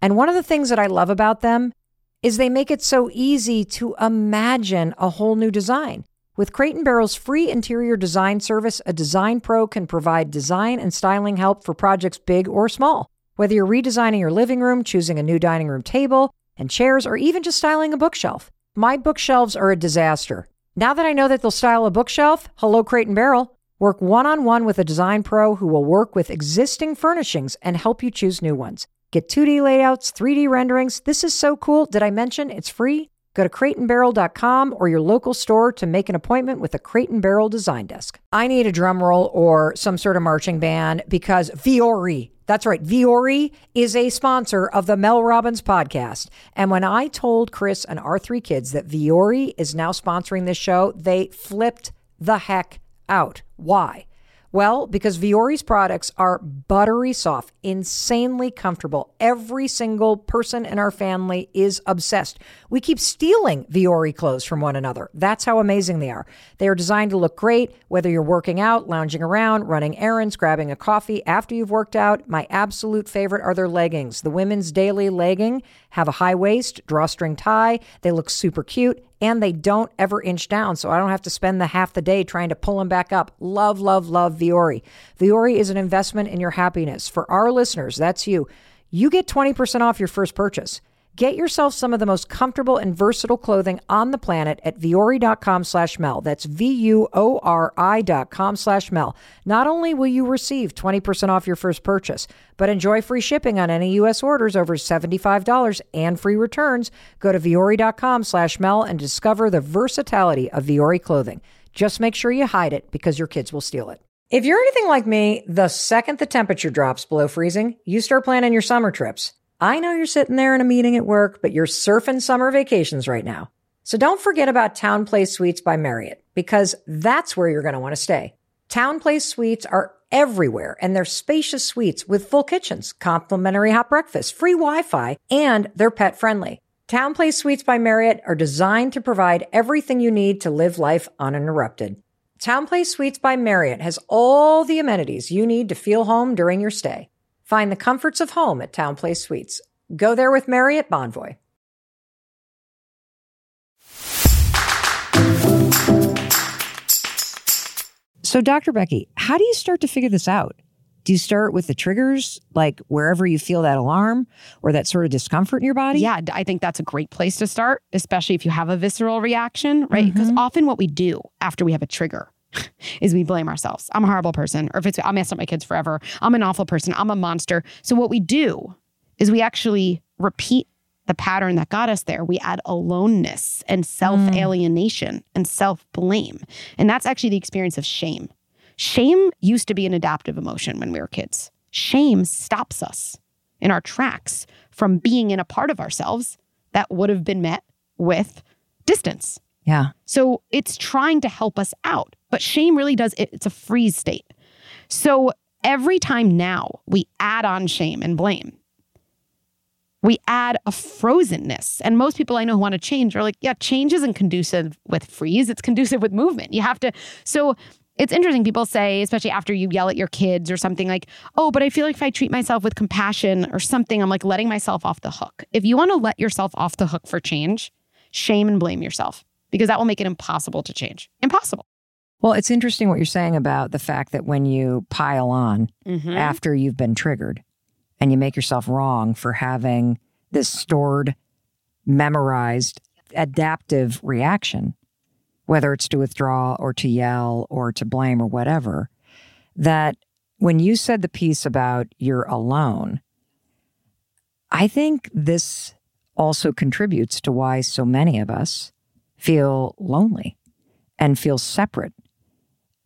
And one of the things that I love about them is they make it so easy to imagine a whole new design. With Crate and Barrel's free interior design service, a design pro can provide design and styling help for projects big or small. Whether you're redesigning your living room, choosing a new dining room table and chairs, or even just styling a bookshelf. My bookshelves are a disaster. Now that I know that they'll style a bookshelf, hello Crate and Barrel. Work one on one with a design pro who will work with existing furnishings and help you choose new ones. Get 2D layouts, 3D renderings. This is so cool. Did I mention it's free? Go to crateandbarrel.com or your local store to make an appointment with the Crate and Barrel Design Desk. I need a drum roll or some sort of marching band because Vuori, that's right, Vuori is a sponsor of the Mel Robbins podcast. And when I told Chris and our three kids that Vuori is now sponsoring this show, they flipped the heck out. Why? Well, because Vuori's products are buttery soft, insanely comfortable. Every single person in our family is obsessed. We keep stealing Vuori clothes from one another. That's how amazing they are. They are designed to look great, whether you're working out, lounging around, running errands, grabbing a coffee after you've worked out. My absolute favorite are their leggings. The women's daily legging have a high waist, drawstring tie. They look super cute and they don't ever inch down, so I don't have to spend the half the day trying to pull them back up. Love, love, love Vuori. Vuori is an investment in your happiness. For our listeners, that's you. You get 20% off your first purchase. Get yourself some of the most comfortable and versatile clothing on the planet at vuori.com slash Mel. That's V-U-O-R-I dot com slash Mel. Not only will you receive 20% off your first purchase, but enjoy free shipping on any U.S. orders over $75 and free returns. Go to vuori.com slash Mel and discover the versatility of Vuori clothing. Just make sure you hide it because your kids will steal it. If you're anything like me, the second the temperature drops below freezing, you start planning your summer trips. I know you're sitting there in a meeting at work, but you're surfing summer vacations right now. So don't forget about TownePlace Suites by Marriott because that's where you're going to want to stay. TownePlace Suites are everywhere and they're spacious suites with full kitchens, complimentary hot breakfast, free Wi-Fi, and they're pet friendly. TownePlace Suites by Marriott are designed to provide everything you need to live life uninterrupted. TownePlace Suites by Marriott has all the amenities you need to feel home during your stay. Find the comforts of home at TownePlace Suites. Go there with Marriott Bonvoy. So, Dr. Becky, how do you start to figure this out? Do you start with the triggers, like wherever you feel that alarm or that sort of discomfort in your body? Yeah, I think that's a great place to start, especially if you have a visceral reaction, right? Because mm-hmm. often what we do after we have a trigger is we blame ourselves. I'm a horrible person, or if it's I messed up my kids forever, I'm an awful person, I'm a monster. So what we do is we actually repeat the pattern that got us there. We add aloneness and self alienation and self blame. And that's actually the experience of shame. Shame used to be an adaptive emotion when we were kids. Shame stops us in our tracks from being in a part of ourselves that would have been met with distance. Yeah. So it's trying to help us out, but shame really does, it's a freeze state. So every time now we add on shame and blame, we add a frozenness. And most people I know who want to change are like, yeah, change isn't conducive with freeze, it's conducive with movement. You have to. So it's interesting. People say, especially after you yell at your kids or something like, oh, but I feel like if I treat myself with compassion or something, I'm like letting myself off the hook. If you want to let yourself off the hook for change, shame and blame yourself because that will make it impossible to change. Impossible. Well, it's interesting what you're saying about the fact that when you pile on mm-hmm. after you've been triggered, and you make yourself wrong for having this stored, memorized, adaptive reaction, whether it's to withdraw or to yell or to blame or whatever, that when you said the piece about you're alone, I think this also contributes to why so many of us feel lonely and feel separate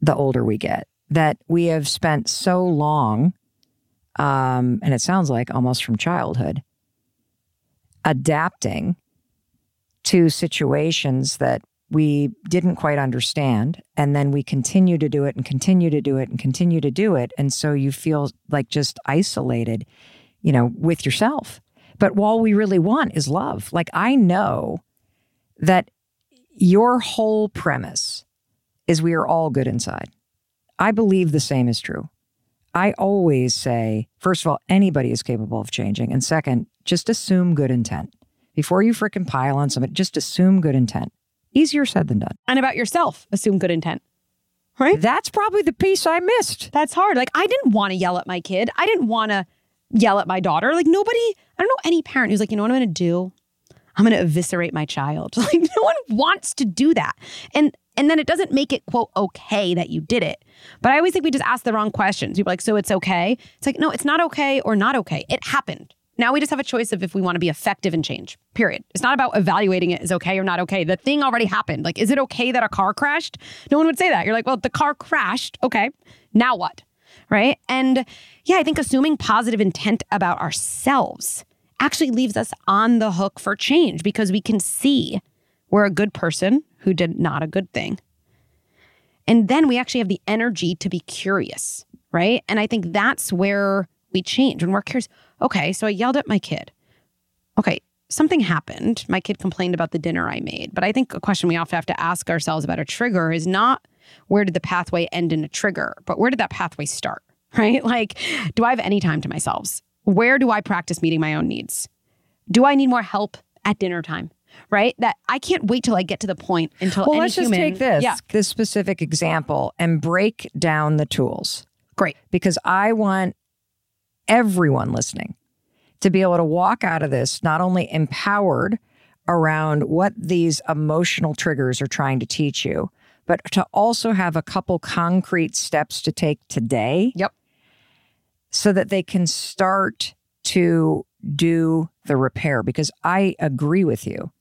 the older we get. That we have spent so long um, and it sounds like almost from childhood, adapting to situations that we didn't quite understand. And then we continue to do it and continue to do it and continue to do it. And so you feel like just isolated, you know, with yourself. But all we really want is love. Like I know that your whole premise is we are all good inside. I believe the same is true. I always say, first of all, anybody is capable of changing. And second, just assume good intent. Before you freaking pile on somebody, just assume good intent. Easier said than done. And about yourself, assume good intent. Right? That's probably the piece I missed. That's hard. Like, I didn't want to yell at my kid. I didn't want to yell at my daughter. Like, nobody, I don't know any parent who's like, you know what I'm going to do? I'm going to eviscerate my child. [LAUGHS] Like, no one wants to do that. And and then it doesn't make it, quote, okay that you did it. But I always think we just ask the wrong questions. People are like, so it's okay? It's like, no, it's not okay or not okay. It happened. now we just have a choice of if we want to be effective in change. Period. It's not about evaluating it as okay or not okay. The thing already happened. Like, is it okay that a car crashed? No one would say that. You're like, well, the car crashed. Okay. Now what? Right. And yeah, I think assuming positive intent about ourselves actually leaves us on the hook for change because we can see we're a good person who did not a good thing. And then we actually have the energy to be curious, right? And I think that's where we change when we're curious. Okay, so I yelled at my kid. Okay, something happened. My kid complained about the dinner I made. But I think a question we often have to ask ourselves about a trigger is not where did the pathway end in a trigger, but where did that pathway start, [LAUGHS] right? Like, do I have any time to myself? Where do I practice meeting my own needs? Do I need more help at dinner time? Right? That I can't wait till I get to the point until Well, let's just human- take this Yeah, this specific example and break down the tools great. because I want everyone listening to be able to walk out of this not only empowered around what these emotional triggers are trying to teach you, but to also have a couple concrete steps to take today Yep. so that they can start to do the repair. Because I agree with you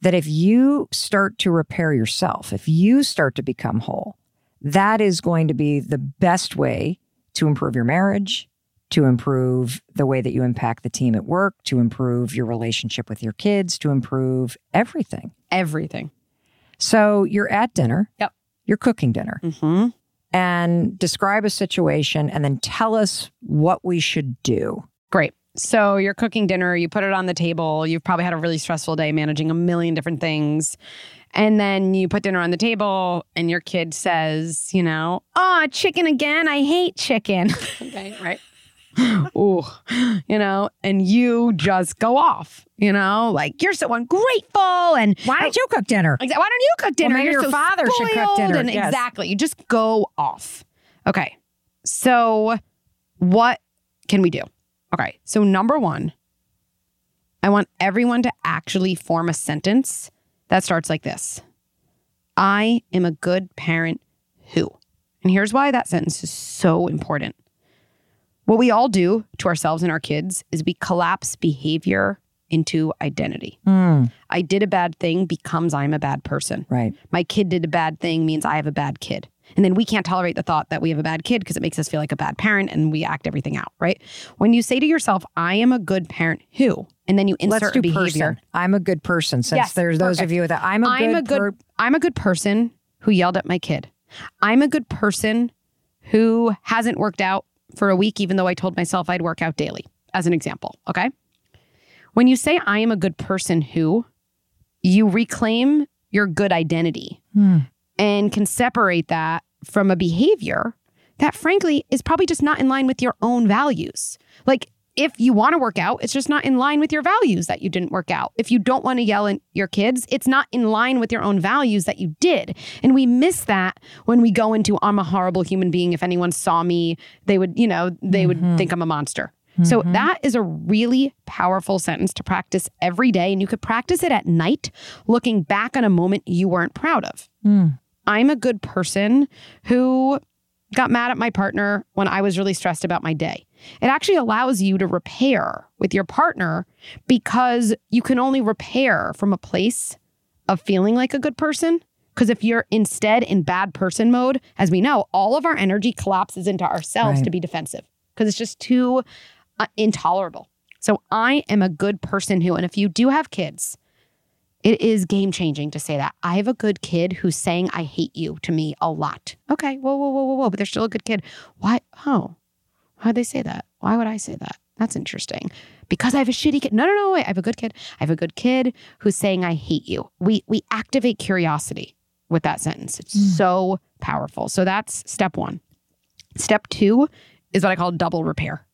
that if you start to repair yourself, if you start to become whole, that is going to be the best way to improve your marriage, to improve the way that you impact the team at work, to improve your relationship with your kids, to improve everything. Everything. So you're at dinner. Yep. You're cooking dinner Mm-hmm. and describe a situation and then tell us what we should do. Great. So you're cooking dinner, you put it on the table, you've probably had a really stressful day managing a million different things. And then you put dinner on the table and your kid says, you know, oh, chicken again. I hate chicken. [LAUGHS] okay, right. Ooh, you know, and you just go off, you know, like you're so ungrateful and Why don't you cook dinner? Why don't you cook dinner? maybe your so father should cook dinner. And Yes. Exactly. You just go off. Okay. So, what can we do? Okay. So, number one, I want everyone to actually form a sentence that starts like this I am a good parent who. And here's why that sentence is so important. What we all do to ourselves and our kids is we collapse behavior into identity. Hmm, I did a bad thing becomes I'm a bad person. right. My kid did a bad thing means I have a bad kid. And then we can't tolerate the thought that we have a bad kid because it makes us feel like a bad parent and we act everything out, right? When you say to yourself, I am a good parent who, and then you insert Let's a do behavior. person. I'm a good person. Since Yes, there's those of perfect. you that I'm a I'm good, a good per- I'm a good person who yelled at my kid. I'm a good person who hasn't worked out for a week even though I told myself I'd work out daily as an example, okay? When you say I am a good person who you reclaim your good identity Hmm. And can separate that from a behavior that frankly is probably just not in line with your own values. Like if you want to work out, it's just not in line with your values that you didn't work out. If you don't want to yell at your kids, it's not in line with your own values that you did. And we miss that when we go into I'm a horrible human being. If anyone saw me, they would, you know, they would mm-hmm. think I'm a monster. So mm-hmm. that is a really powerful sentence to practice every day. And you could practice it at night, looking back on a moment you weren't proud of. Hmm. I'm a good person who got mad at my partner when I was really stressed about my day. It actually allows you to repair with your partner because you can only repair from a place of feeling like a good person. Because if you're instead in bad person mode, as we know, all of our energy collapses into ourselves Right. to be defensive because it's just too uh, intolerable. So I am a good person who, and if you do have kids, it is game changing to say that. I have a good kid who's saying I hate you to me a lot. Okay, whoa, whoa, whoa, whoa, whoa, but they're still a good kid. Why? Oh, why'd they say that? Why would I say that? That's interesting. Because I have a shitty kid. No, no, no, wait. I have a good kid. I have a good kid who's saying I hate you. We we activate curiosity with that sentence. It's hmm. so powerful. So that's step one. Step two is what I call double repair.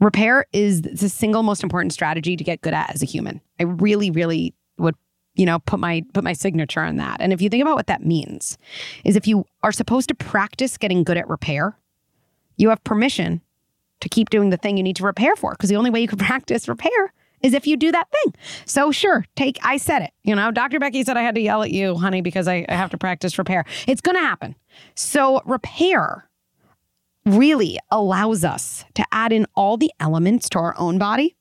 Repair is the single most important strategy to get good at as a human. I really, really would, you know, put my put my signature on that. And if you think about what that means, is if you are supposed to practice getting good at repair, you have permission to keep doing the thing you need to repair for. Because the only way you can [LAUGHS] practice repair is if you do that thing. So sure, take I said it. You know, Dr. Becky said I had to yell at you, honey, because I, I have to practice repair. It's gonna happen. So repair really allows us to add in all the elements to our own body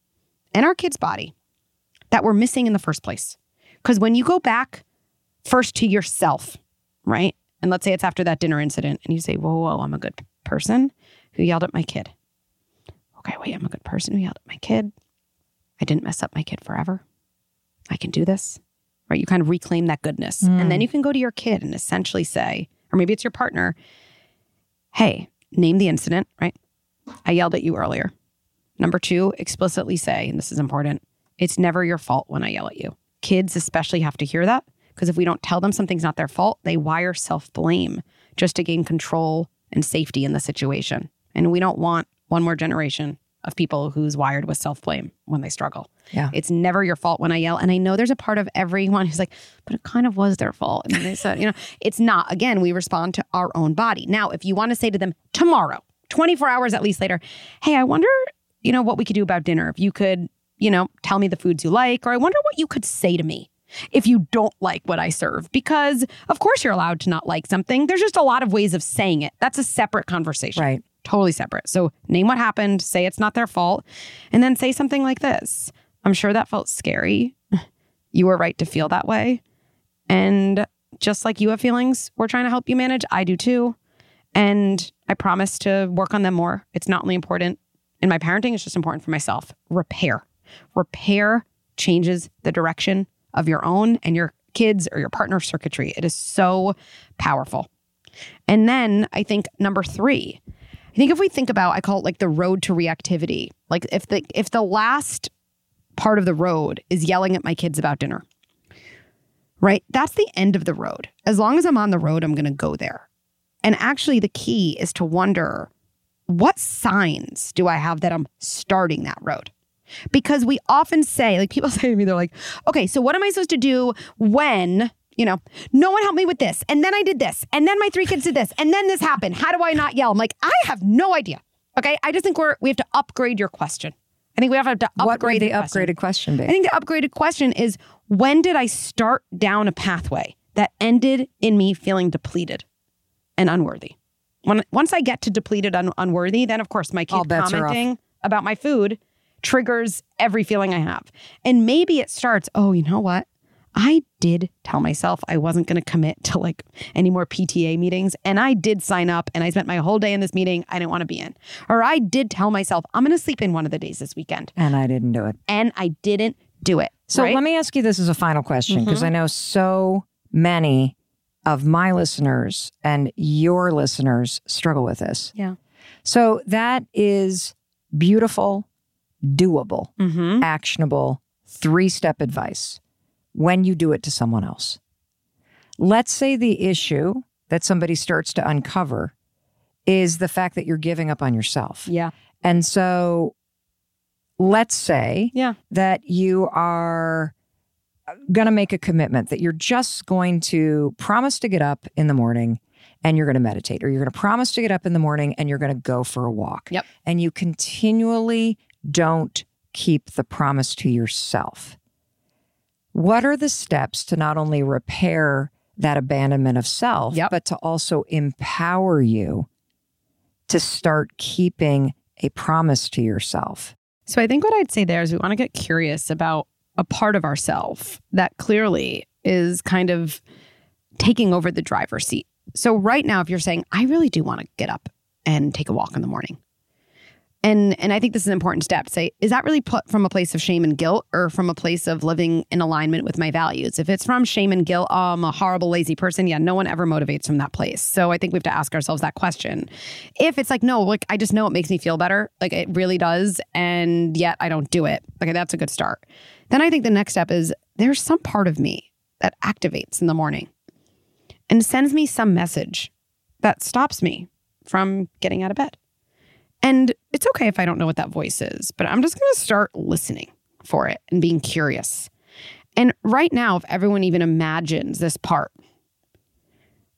and our kids' body that we're missing in the first place. Because when you go back first to yourself, right? And let's say it's after that dinner incident and you say, whoa, whoa, I'm a good person who yelled at my kid. Okay, wait, I'm a good person who yelled at my kid. I didn't mess up my kid forever. I can do this, right? You kind of reclaim that goodness. Mm. And then you can go to your kid and essentially say, or maybe it's your partner, hey, name the incident, right? I yelled at you earlier. Number two, explicitly say, and this is important, it's never your fault when I yell at you. Kids especially have to hear that because if we don't tell them something's not their fault, they wire self blame just to gain control and safety in the situation. And we don't want one more generation of people who's wired with self blame when they struggle. Yeah. It's never your fault when I yell. And I know there's a part of everyone who's like, but it kind of was their fault. And they said, you know, [LAUGHS] it's not. Again, we respond to our own body. Now, if you want to say to them tomorrow, 24 hours at least later, hey, I wonder, you know, what we could do about dinner. If you could, you know, tell me the foods you like, or I wonder what you could say to me if you don't like what I serve. Because of course you're allowed to not like something. There's just a lot of ways of saying it. That's a separate conversation. Right. Totally separate. So name what happened, say it's not their fault, and then say something like this. I'm sure that felt scary. You were right to feel that way. And just like you have feelings we're trying to help you manage, I do too. And I promise to work on them more. It's not only important in my parenting, it's just important for myself. Repair. Repair changes the direction of your own and your kids or your partner's circuitry. It is so powerful. And then I think number three, I think if we think about, I call it like the road to reactivity. Like if the if the last part of the road is yelling at my kids about dinner. Right? That's the end of the road. As long as I'm on the road, I'm going to go there. And actually, the key is to wonder what signs do I have that I'm starting that road? Because we often say, like people [LAUGHS] say to me, they're like, okay, so what am I supposed to do when, you know, no one helped me with this, and then I did this, and then my three kids did this, and then this happened. How do I not yell? I'm like, I have no idea. Okay. I just think we're, we have to upgrade your question. I think we have to upgrade what would the, the upgraded question be? I think the upgraded question is when did I start down a pathway that ended in me feeling depleted and unworthy? When once I get to depleted and unworthy, then of course my kid commenting about my food triggers every feeling I have. And maybe it starts, oh, you know what? I did tell myself I wasn't going to commit to like any more PTA meetings. And I did sign up and I spent my whole day in this meeting I didn't want to be in. Or I did tell myself I'm going to sleep in one of the days this weekend. And I didn't do it. And I didn't do it. So right? let me ask you this as a final question because mm-hmm. I know so many of my listeners and your listeners struggle with this. Yeah. So that is beautiful, doable, mm-hmm. actionable, three step advice when you do it to someone else. Let's say the issue that somebody starts to uncover is the fact that you're giving up on yourself. Yeah. And so let's say yeah. that you are going to make a commitment that you're just going to promise to get up in the morning and you're going to meditate, or you're going to promise to get up in the morning and you're going to go for a walk. Yep. And you continually don't keep the promise to yourself. What are the steps to not only repair that abandonment of self, yep. but to also empower you to start keeping a promise to yourself? So I think what I'd say there is we want to get curious about a part of ourself that clearly is kind of taking over the driver's seat. So right now, if you're saying, I really do want to get up and take a walk in the morning, and and I think this is an important step say, is that really put from a place of shame and guilt or from a place of living in alignment with my values? If it's from shame and guilt, oh, I'm a horrible, lazy person, yeah, no one ever motivates from that place. So I think we have to ask ourselves that question. If it's like, no, like I just know it makes me feel better, like it really does, and yet I don't do it, okay, that's a good start. Then I think the next step is there's some part of me that activates in the morning and sends me some message that stops me from getting out of bed. And it's okay if I don't know what that voice is, but I'm just going to start listening for it and being curious. And right now, if everyone even imagines this part,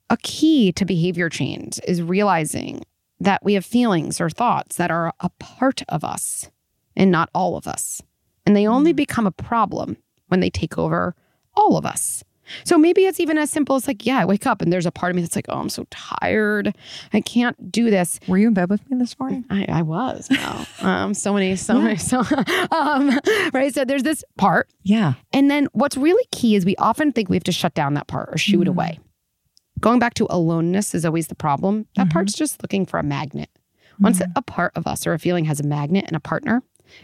a key to behavior change is realizing that we have feelings or thoughts that are a part of us and not all of us. And they only mm. become a problem when they take over all of us. So maybe it's even as simple as like, yeah, I wake up and there's a part of me that's like, oh, I'm so tired. I can't do this. Were you in bed with me this morning? I, I was. Wow. um, so many, so many, so [LAUGHS] um, right. So there's this part. Yeah. And then what's really key is we often think we have to shut down that part or shoot it Mm. away. Going back to aloneness is always the problem. That Mhm. part's just looking for a magnet. Once a part of us or a feeling has a magnet and a partner,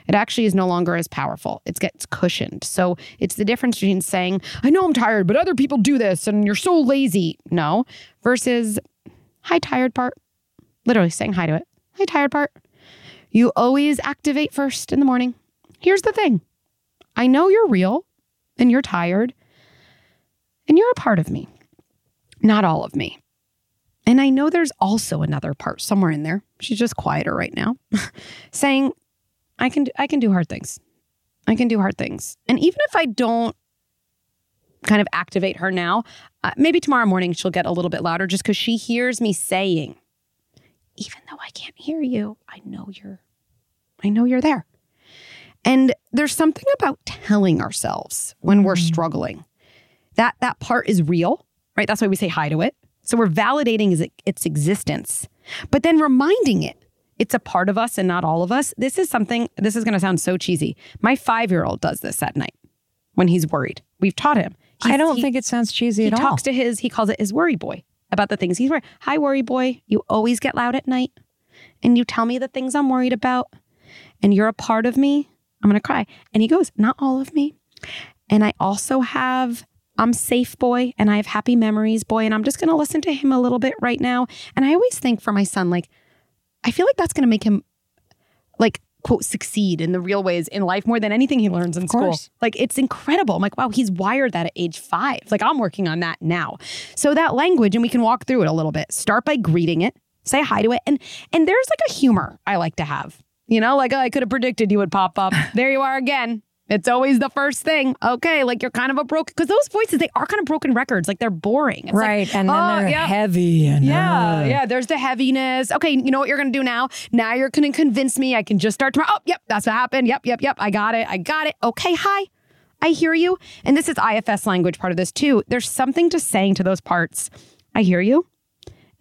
it actually is no longer as powerful. It gets cushioned. So it's the difference between saying, I know I'm tired, but other people do this and you're so lazy. No, versus, hi, tired part. Literally saying hi to it. Hi, tired part. You always activate first in the morning. Here's the thing I know you're real and you're tired and you're a part of me, not all of me. And I know there's also another part somewhere in there. She's just quieter right now, [LAUGHS] saying, I can I can do hard things. I can do hard things. And even if I don't kind of activate her now, uh, maybe tomorrow morning she'll get a little bit louder just cuz she hears me saying, even though I can't hear you, I know you're I know you're there. And there's something about telling ourselves when we're Mm. struggling. That that part is real, right? That's why we say hi to it. So we're validating its, its existence, but then reminding it it's a part of us and not all of us. This is something, this is going to sound so cheesy. My five year old does this at night when he's worried. We've taught him. I don't he- think it sounds cheesy at all. He talks to his, he calls it his worry boy about the things he's worried. Hi, worry boy. You always get loud at night and you tell me the things I'm worried about and you're a part of me. I'm going to cry. And he goes, Not all of me. And I also have, I'm safe boy and I have happy memories boy. And I'm just going to listen to him a little bit right now. And I always think for my son, like, I feel like that's going to make him, like, quote, succeed in the real ways in life more than anything he learns in school. Like, it's incredible. I'm like, wow, he's wired that at age five. Like, I'm working on that now. So, that language, and we can walk through it a little bit. Start by greeting it, say hi to it. And, and there's like a humor I like to have. You know, like, oh, I could have predicted you would pop up. [LAUGHS] there you are again. It's always the first thing. Okay, like you're kind of a broken because those voices they are kind of broken records. Like they're boring. It's like, right. and then oh, they're yeah. heavy and Yeah, uh, yeah. There's the heaviness. Okay, you know what you're gonna do now? Now you're gonna convince me I can just start tomorrow. Oh, yep, that's what happened. Yep, yep, yep. I got it. I got it. Okay, hi. I hear you. And this is IFS language part of this too. There's something to saying to those parts. I hear you.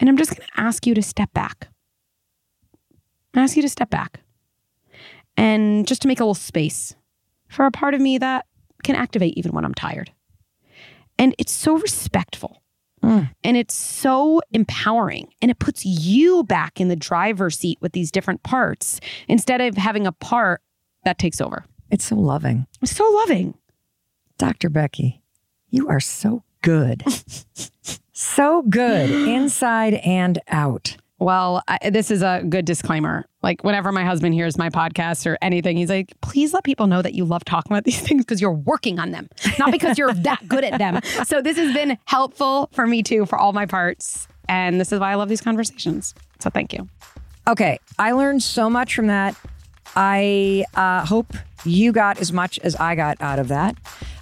And I'm just gonna ask you to step back. Ask you to step back. And just to make a little space for a part of me that can activate even when I'm tired. And it's so respectful. Mm. And it's so empowering and it puts you back in the driver's seat with these different parts instead of having a part that takes over. It's so loving. It's so loving. Dr. Becky, you are so good. [LAUGHS] so good inside and out. Well, I, this is a good disclaimer. Like, whenever my husband hears my podcast or anything, he's like, please let people know that you love talking about these [LAUGHS] things because you're working on them, not because you're that good at them. [LAUGHS] So, this has been helpful for me too, for all my parts. And this is why I love these conversations. So, thank you. Okay, I learned so much from that. I uh, hope you got as much as I got out of that.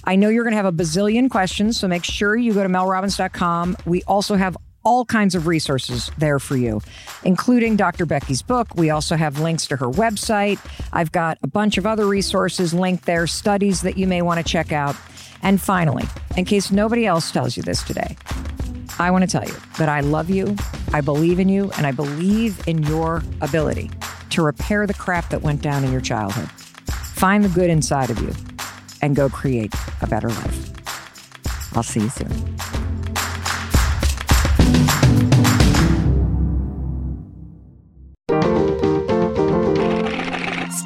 I know you're going to have a bazillion questions, so make sure you go to melrobbins.com. We also have all kinds of resources there for you, including Dr. Becky's book. We also have links to her website. I've got a bunch of other resources linked there, studies that you may want to check out. And finally, in case nobody else tells you this today, I want to tell you that I love you, I believe in you, and I believe in your ability to repair the crap that went down in your childhood. Find the good inside of you and go create a better life. I'll see you soon.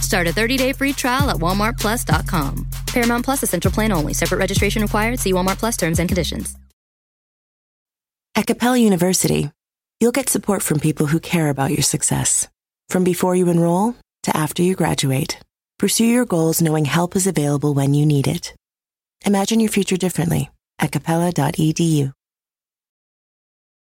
Start a 30-day free trial at walmartplus.com. Paramount Plus essential plan only. Separate registration required. See Walmart Plus terms and conditions. At Capella University, you'll get support from people who care about your success. From before you enroll to after you graduate, pursue your goals knowing help is available when you need it. Imagine your future differently at capella.edu.